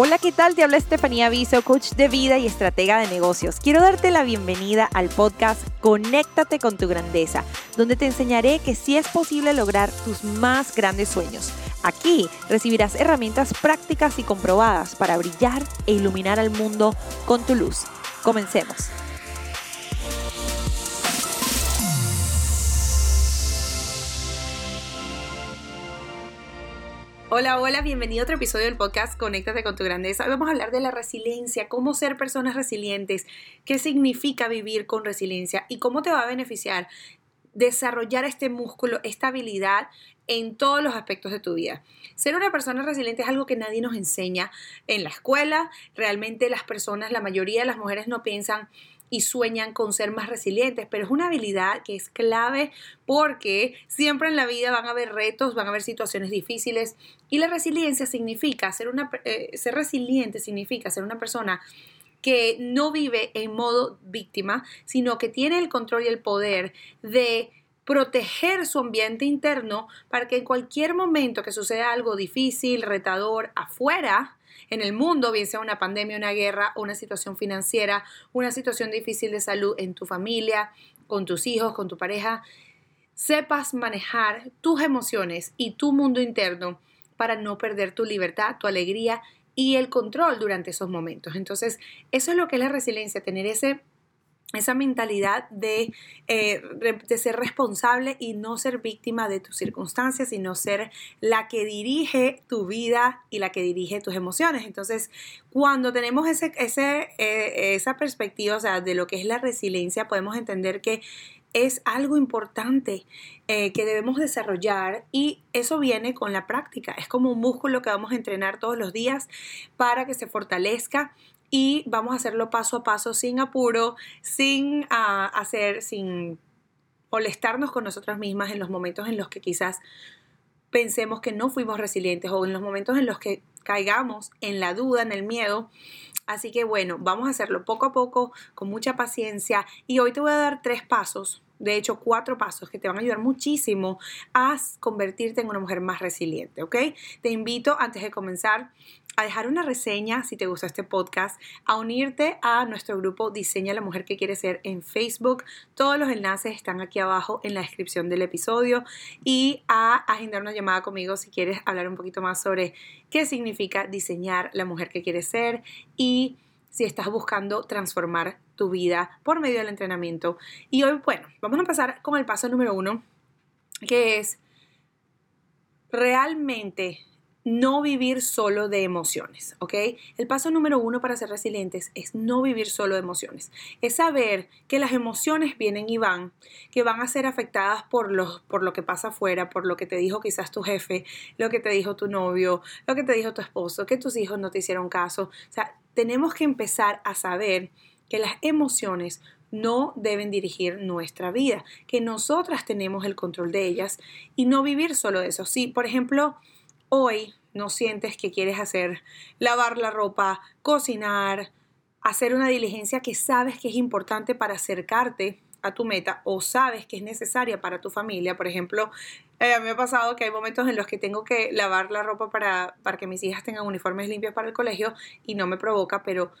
Hola, ¿qué tal? Te habla Estefanía Viso, coach de vida y estratega de negocios. Quiero darte la bienvenida al podcast Conéctate con tu grandeza, donde te enseñaré que sí es posible lograr tus más grandes sueños. Aquí recibirás herramientas prácticas y comprobadas para brillar e iluminar al mundo con tu luz. Comencemos. Hola, hola, bienvenido a otro episodio del podcast Conéctate con tu grandeza. Hoy vamos a hablar de la resiliencia, cómo ser personas resilientes, qué significa vivir con resiliencia y cómo te va a beneficiar desarrollar este músculo, esta habilidad en todos los aspectos de tu vida. Ser una persona resiliente es algo que nadie nos enseña en la escuela. Realmente las personas, la mayoría de las mujeres no piensan y sueñan con ser más resilientes, pero es una habilidad que es clave porque siempre en la vida van a haber retos, van a haber situaciones difíciles y la resiliencia significa ser una eh, ser resiliente significa ser una persona que no vive en modo víctima, sino que tiene el control y el poder de proteger su ambiente interno para que en cualquier momento que suceda algo difícil, retador afuera, en el mundo, bien sea una pandemia, una guerra, una situación financiera, una situación difícil de salud en tu familia, con tus hijos, con tu pareja, sepas manejar tus emociones y tu mundo interno para no perder tu libertad, tu alegría y el control durante esos momentos. Entonces, eso es lo que es la resiliencia, tener ese esa mentalidad de, eh, de, ser responsable y no ser víctima de tus circunstancias, sino ser la que dirige tu vida y la que dirige tus emociones. Entonces, cuando tenemos ese, ese, eh, esa perspectiva o sea, de lo que es la resiliencia, podemos entender que es algo importante eh, que debemos desarrollar y eso viene con la práctica. Es como un músculo que vamos a entrenar todos los días para que se fortalezca y vamos a hacerlo paso a paso sin apuro, sin ah, hacer, sin molestarnos con nosotras mismas en los momentos en los que quizás pensemos que no fuimos resilientes o en los momentos en los que caigamos en la duda, en el miedo. Así que bueno, vamos a hacerlo poco a poco, con mucha paciencia y hoy te voy a dar tres pasos de hecho, cuatro pasos que te van a ayudar muchísimo a convertirte en una mujer más resiliente, ¿ok? Te invito, antes de comenzar, a dejar una reseña si te gustó este podcast, a unirte a nuestro grupo Diseña la Mujer que quiere ser en Facebook. Todos los enlaces están aquí abajo en la descripción del episodio y a agendar una llamada conmigo si quieres hablar un poquito más sobre qué significa diseñar la mujer que quiere ser y si estás buscando transformar tu vida por medio del entrenamiento. Y hoy, bueno, vamos a empezar con el paso número uno, que es realmente no vivir solo de emociones, ¿ok? El paso número uno para ser resilientes es no vivir solo de emociones. Es saber que las emociones vienen y van, que van a ser afectadas por, los, por lo que pasa afuera, por lo que te dijo quizás tu jefe, lo que te dijo tu novio, lo que te dijo tu esposo, que tus hijos no te hicieron caso. O sea, tenemos que empezar a saber que las emociones no deben dirigir nuestra vida, que nosotras tenemos el control de ellas y no vivir solo de eso. Si, por ejemplo, hoy no sientes que quieres hacer, lavar la ropa, cocinar, hacer una diligencia que sabes que es importante para acercarte a tu meta o sabes que es necesaria para tu familia. Por ejemplo, eh, me ha pasado que hay momentos en los que tengo que lavar la ropa para, para que mis hijas tengan uniformes limpios para el colegio y no me provoca, pero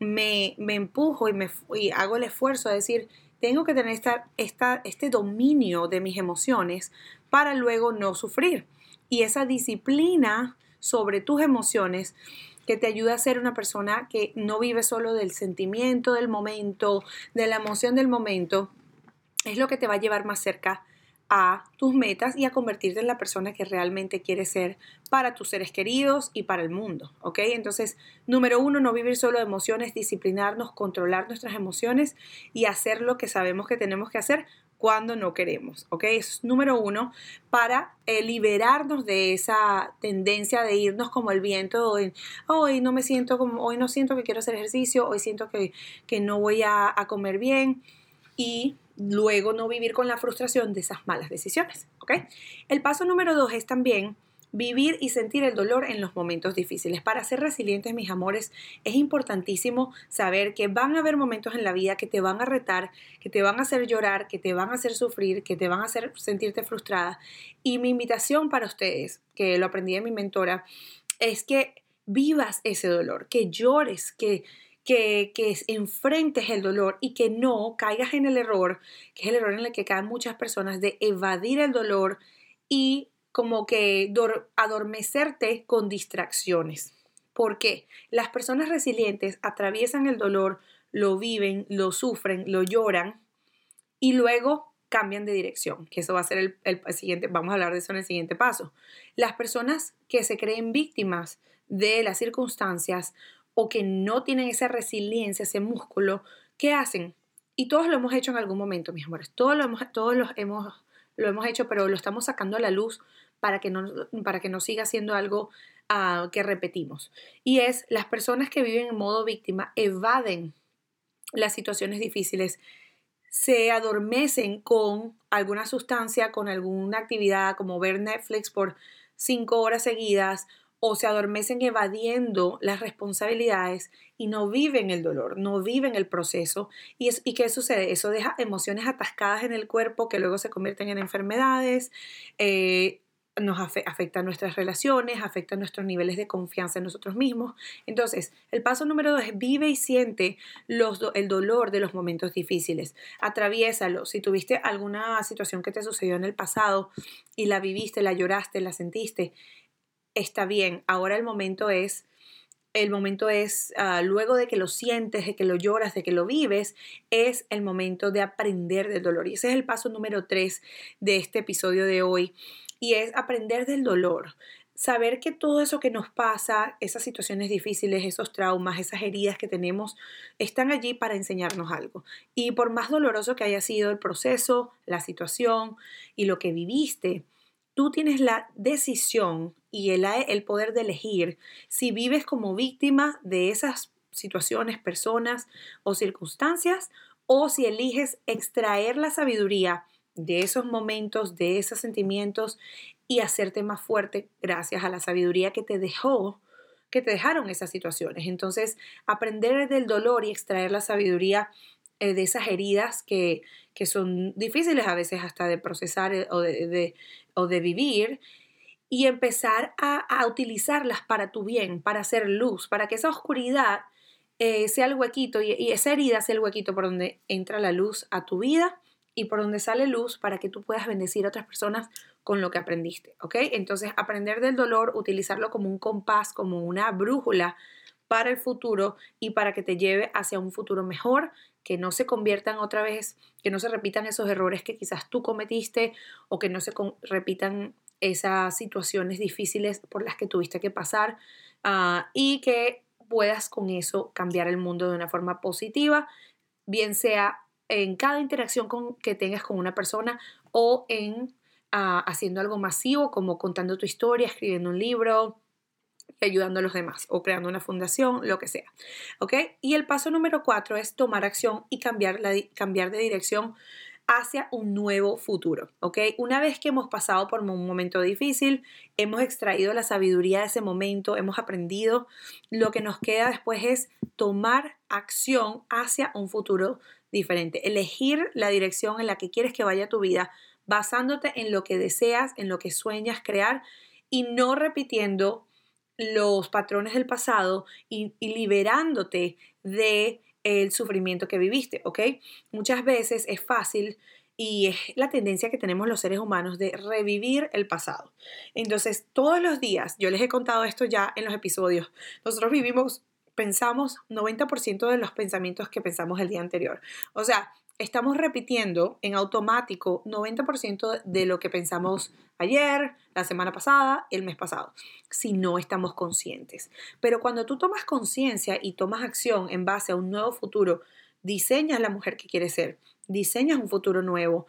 me, me empujo y, me, hago el esfuerzo de decir, tengo que tener esta, este dominio de mis emociones para luego no sufrir. Y esa disciplina sobre tus emociones que te ayuda a ser una persona que no vive solo del sentimiento del momento, de la emoción del momento, es lo que te va a llevar más cerca a tus metas y a convertirte en la persona que realmente quieres ser para tus seres queridos y para el mundo, ¿ok? Entonces, número uno, no vivir solo de emociones, disciplinarnos, controlar nuestras emociones y hacer lo que sabemos que tenemos que hacer cuando no queremos, ¿ok? Es número uno para eh, liberarnos de esa tendencia de irnos como el viento, hoy, hoy no me siento como, hoy no siento que quiero hacer ejercicio, hoy siento que, que no voy a, a comer bien y luego no vivir con la frustración de esas malas decisiones. ¿ok? El paso número dos es también vivir y sentir el dolor en los momentos difíciles. Para ser resilientes, mis amores, es importantísimo saber que van a haber momentos en la vida que te van a retar, que te van a hacer llorar, que te van a hacer sufrir, que te van a hacer sentirte frustrada. Y mi invitación para ustedes, que lo aprendí de mi mentora, es que vivas ese dolor, que llores, que, que, que enfrentes el dolor y que no caigas en el error, que es el error en el que caen muchas personas, de evadir el dolor y como que adormecerte con distracciones. ¿Por qué? Las personas resilientes atraviesan el dolor, lo viven, lo sufren, lo lloran y luego cambian de dirección, que eso va a ser el, el, siguiente, vamos a hablar de eso en el siguiente paso. Las personas que se creen víctimas de las circunstancias o que no tienen esa resiliencia, ese músculo, ¿qué hacen? Y todos lo hemos hecho en algún momento, mis amores, todos lo todos los hemos, lo hemos hecho, pero lo estamos sacando a la luz para que no, para que no siga siendo algo uh, que repetimos. Y es las personas que viven en modo víctima evaden las situaciones difíciles se adormecen con alguna sustancia, con alguna actividad como ver Netflix por cinco horas seguidas o se adormecen evadiendo las responsabilidades y no viven el dolor, no viven el proceso. ¿Y, es, ¿Y qué sucede? Eso deja emociones atascadas en el cuerpo que luego se convierten en enfermedades, eh, nos afecta nuestras relaciones, afecta nuestros niveles de confianza en nosotros mismos. Entonces, el paso número dos es vive y siente los el dolor de los momentos difíciles. Atraviésalo. Si tuviste alguna situación que te sucedió en el pasado y la viviste, la lloraste, la sentiste, está bien. Ahora el momento es el momento es, ah, luego de que lo sientes, de que lo lloras, de que lo vives, es el momento de aprender del dolor. Y ese es el paso número tres de este episodio de hoy y es aprender del dolor. Saber que todo eso que nos pasa, esas situaciones difíciles, esos traumas, esas heridas que tenemos, están allí para enseñarnos algo. Y por más doloroso que haya sido el proceso, la situación y lo que viviste, tú tienes la decisión y el, el poder de elegir si vives como víctima de esas situaciones, personas o circunstancias o si eliges extraer la sabiduría de esos momentos, de esos sentimientos y hacerte más fuerte gracias a la sabiduría que te dejó, que te dejaron esas situaciones. Entonces, aprender del dolor y extraer la sabiduría eh, de esas heridas que, que, son difíciles a veces hasta de procesar eh, o de, o de vivir y empezar a, utilizarlas para tu bien, para hacer luz, para que esa oscuridad eh, sea el huequito y, esa herida sea el huequito por donde entra la luz a tu vida y por donde sale luz para que tú puedas bendecir a otras personas con lo que aprendiste, ¿ok? Entonces, aprender del dolor, utilizarlo como un compás, como una brújula para el futuro y para que te lleve hacia un futuro mejor, que no se conviertan otra vez, que no se repitan esos errores que quizás tú cometiste o que no se repitan esas situaciones difíciles por las que tuviste que pasar ah, y que puedas con eso cambiar el mundo de una forma positiva, bien sea en cada interacción que tengas con una persona o en ah, haciendo algo masivo como contando tu historia, escribiendo un libro, ayudando a los demás o creando una fundación, lo que sea. ¿Ok? Y el paso número cuatro es tomar acción y cambiar, la, cambiar de dirección hacia un nuevo futuro, ¿ok? Una vez que hemos pasado por un momento difícil, hemos extraído la sabiduría de ese momento, hemos aprendido, lo que nos queda después es tomar acción hacia un futuro diferente. Elegir la dirección en la que quieres que vaya tu vida, basándote en lo que deseas, en lo que sueñas crear y no repitiendo los patrones del pasado y, liberándote de el sufrimiento que viviste, ¿ok? Muchas veces es fácil y es la tendencia que tenemos los seres humanos de revivir el pasado. Entonces, todos los días, yo les he contado esto ya en los episodios, nosotros vivimos pensamos 90% de los pensamientos que pensamos el día anterior. O sea, estamos repitiendo en automático 90% de lo que pensamos ayer, la semana pasada, el mes pasado, si no estamos conscientes. Pero cuando tú tomas conciencia y tomas acción en base a un nuevo futuro, diseñas la mujer que quieres ser, diseñas un futuro nuevo,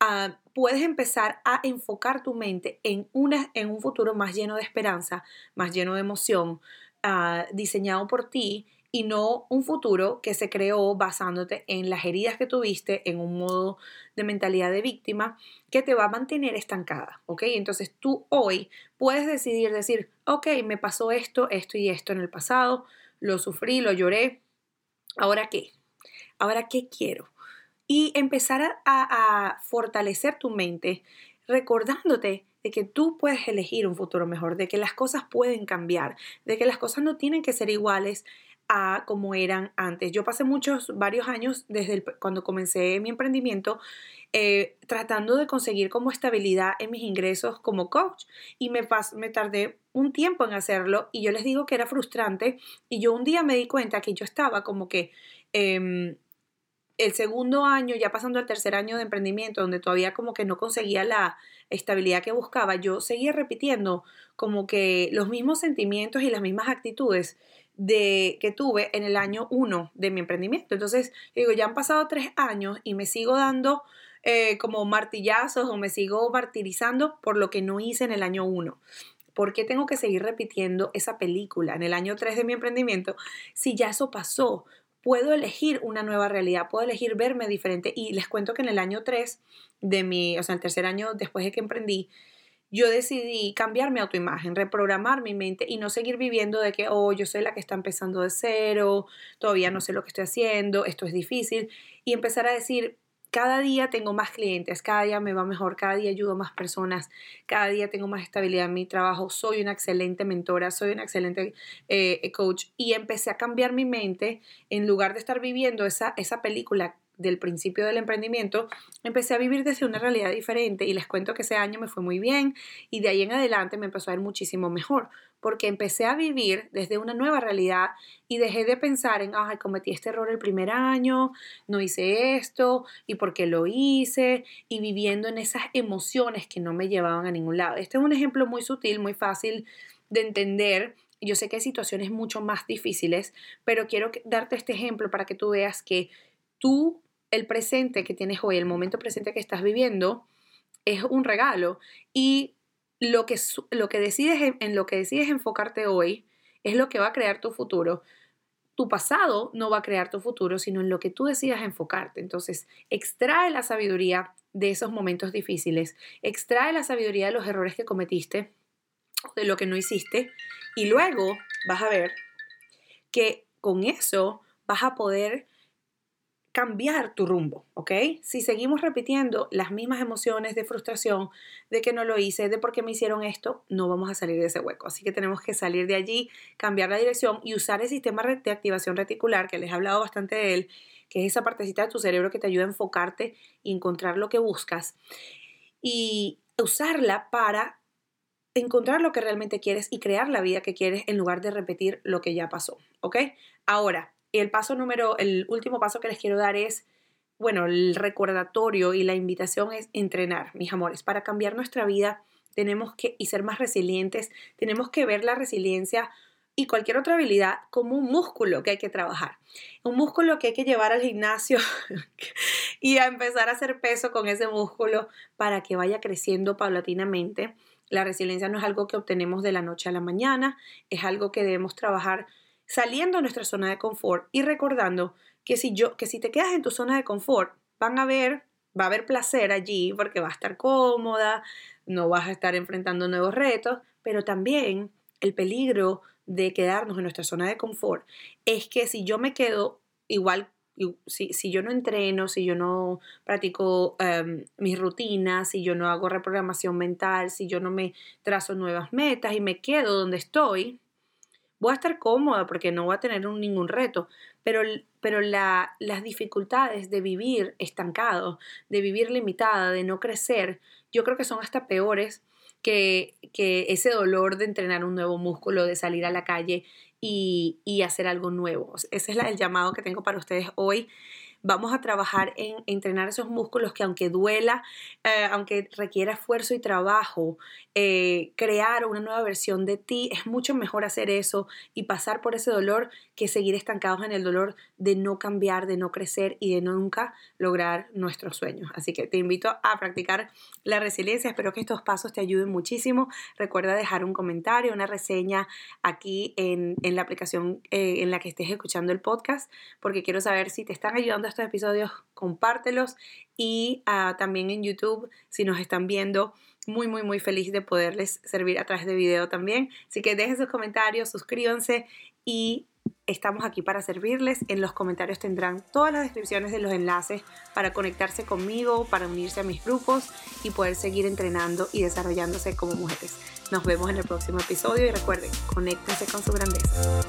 ah, puedes empezar a enfocar tu mente en, una, en un futuro más lleno de esperanza, más lleno de emoción, Ah, diseñado por ti y no un futuro que se creó basándote en las heridas que tuviste, en un modo de mentalidad de víctima que te va a mantener estancada, ¿ok? Entonces tú hoy puedes decidir decir, ok, me pasó esto, esto y esto en el pasado, lo sufrí, lo lloré, ¿ahora qué? ¿Ahora qué quiero? Y empezar a, a fortalecer tu mente recordándote de que tú puedes elegir un futuro mejor, de que las cosas pueden cambiar, de que las cosas no tienen que ser iguales a como eran antes. Yo pasé muchos, varios años desde cuando comencé mi emprendimiento eh, tratando de conseguir como estabilidad en mis ingresos como coach y me, me tardé un tiempo en hacerlo y yo les digo que era frustrante y yo un día me di cuenta que yo estaba como que... Em, el segundo año, ya pasando al tercer año de emprendimiento, donde todavía como que no conseguía la estabilidad que buscaba, yo seguía repitiendo como que los mismos sentimientos y las mismas actitudes de, que tuve en el año uno de mi emprendimiento. Entonces, digo, ya han pasado tres años y me sigo dando eh, como martillazos o me sigo martirizando por lo que no hice en el año uno. ¿Por qué tengo que seguir repitiendo esa película en el año 3 de mi emprendimiento si ya eso pasó? Puedo elegir una nueva realidad, puedo elegir verme diferente. Y les cuento que en el año 3 de mi, o sea, el tercer año después de que emprendí, yo decidí cambiar mi autoimagen, reprogramar mi mente y no seguir viviendo de que, oh, yo soy la que está empezando de cero, todavía no sé lo que estoy haciendo, esto es difícil. Y empezar a decir, cada día tengo más clientes, cada día me va mejor, cada día ayudo a más personas, cada día tengo más estabilidad en mi trabajo, soy una excelente mentora, soy una excelente eh, coach y empecé a cambiar mi mente en lugar de estar viviendo esa, esa película del principio del emprendimiento, empecé a vivir desde una realidad diferente y les cuento que ese año me fue muy bien y de ahí en adelante me empezó a ir muchísimo mejor porque empecé a vivir desde una nueva realidad y dejé de pensar en, ay, cometí este error el primer año, no hice esto y por qué lo hice y viviendo en esas emociones que no me llevaban a ningún lado. Este es un ejemplo muy sutil, muy fácil de entender yo sé que hay situaciones mucho más difíciles, pero quiero darte este ejemplo para que tú veas que tú el presente que tienes hoy, el momento presente que estás viviendo, es un regalo. Y lo que, lo que decides, en lo que decides enfocarte hoy es lo que va a crear tu futuro. Tu pasado no va a crear tu futuro, sino en lo que tú decidas enfocarte. Entonces, extrae la sabiduría de esos momentos difíciles, extrae la sabiduría de los errores que cometiste, de lo que no hiciste, y luego vas a ver que con eso vas a poder cambiar tu rumbo, ¿ok? Si seguimos repitiendo las mismas emociones de frustración, de que no lo hice, de por qué me hicieron esto, no vamos a salir de ese hueco. Así que tenemos que salir de allí, cambiar la dirección y usar el sistema de activación reticular, que les he hablado bastante de él, que es esa partecita de tu cerebro que te ayuda a enfocarte y encontrar lo que buscas. Y usarla para encontrar lo que realmente quieres y crear la vida que quieres en lugar de repetir lo que ya pasó, ¿ok? Ahora, el paso número, el último paso que les quiero dar es, bueno, el recordatorio y la invitación es entrenar, mis amores. Para cambiar nuestra vida tenemos que, y ser más resilientes, tenemos que ver la resiliencia y cualquier otra habilidad como un músculo que hay que trabajar. Un músculo que hay que llevar al gimnasio y a empezar a hacer peso con ese músculo para que vaya creciendo paulatinamente. La resiliencia no es algo que obtenemos de la noche a la mañana, es algo que debemos trabajar saliendo de nuestra zona de confort y recordando que si yo que si te quedas en tu zona de confort, van a ver va a haber placer allí porque va a estar cómoda, no vas a estar enfrentando nuevos retos, pero también el peligro de quedarnos en nuestra zona de confort es que si yo me quedo igual si, si, yo no entreno, si yo no practico em, mis rutinas, si yo no hago reprogramación mental, si yo no me trazo nuevas metas y me quedo donde estoy, voy a estar cómoda porque no voy a tener ningún reto, pero, pero las dificultades de vivir estancado, de vivir limitada, de no crecer, yo creo que son hasta peores que, que ese dolor de entrenar un nuevo músculo, de salir a la calle y, y hacer algo nuevo. Ese es el llamado que tengo para ustedes hoy vamos a trabajar en entrenar esos músculos que aunque duela, eh, aunque requiera esfuerzo y trabajo, eh, crear una nueva versión de ti, es mucho mejor hacer eso y pasar por ese dolor que seguir estancados en el dolor de no cambiar, de no crecer y de nunca lograr nuestros sueños. Así que te invito a practicar la resiliencia. Espero que estos pasos te ayuden muchísimo. Recuerda dejar un comentario, una reseña aquí en, la aplicación eh, en la que estés escuchando el podcast, porque quiero saber si te están ayudando episodios, compártelos y ah, también en YouTube, si nos están viendo, muy, muy, muy feliz de poderles servir a través de video también. Así que dejen sus comentarios, suscríbanse y estamos aquí para servirles. En los comentarios tendrán todas las descripciones de los enlaces para conectarse conmigo, para unirse a mis grupos y poder seguir entrenando y desarrollándose como mujeres. Nos vemos en el próximo episodio y recuerden, conéctense con su grandeza.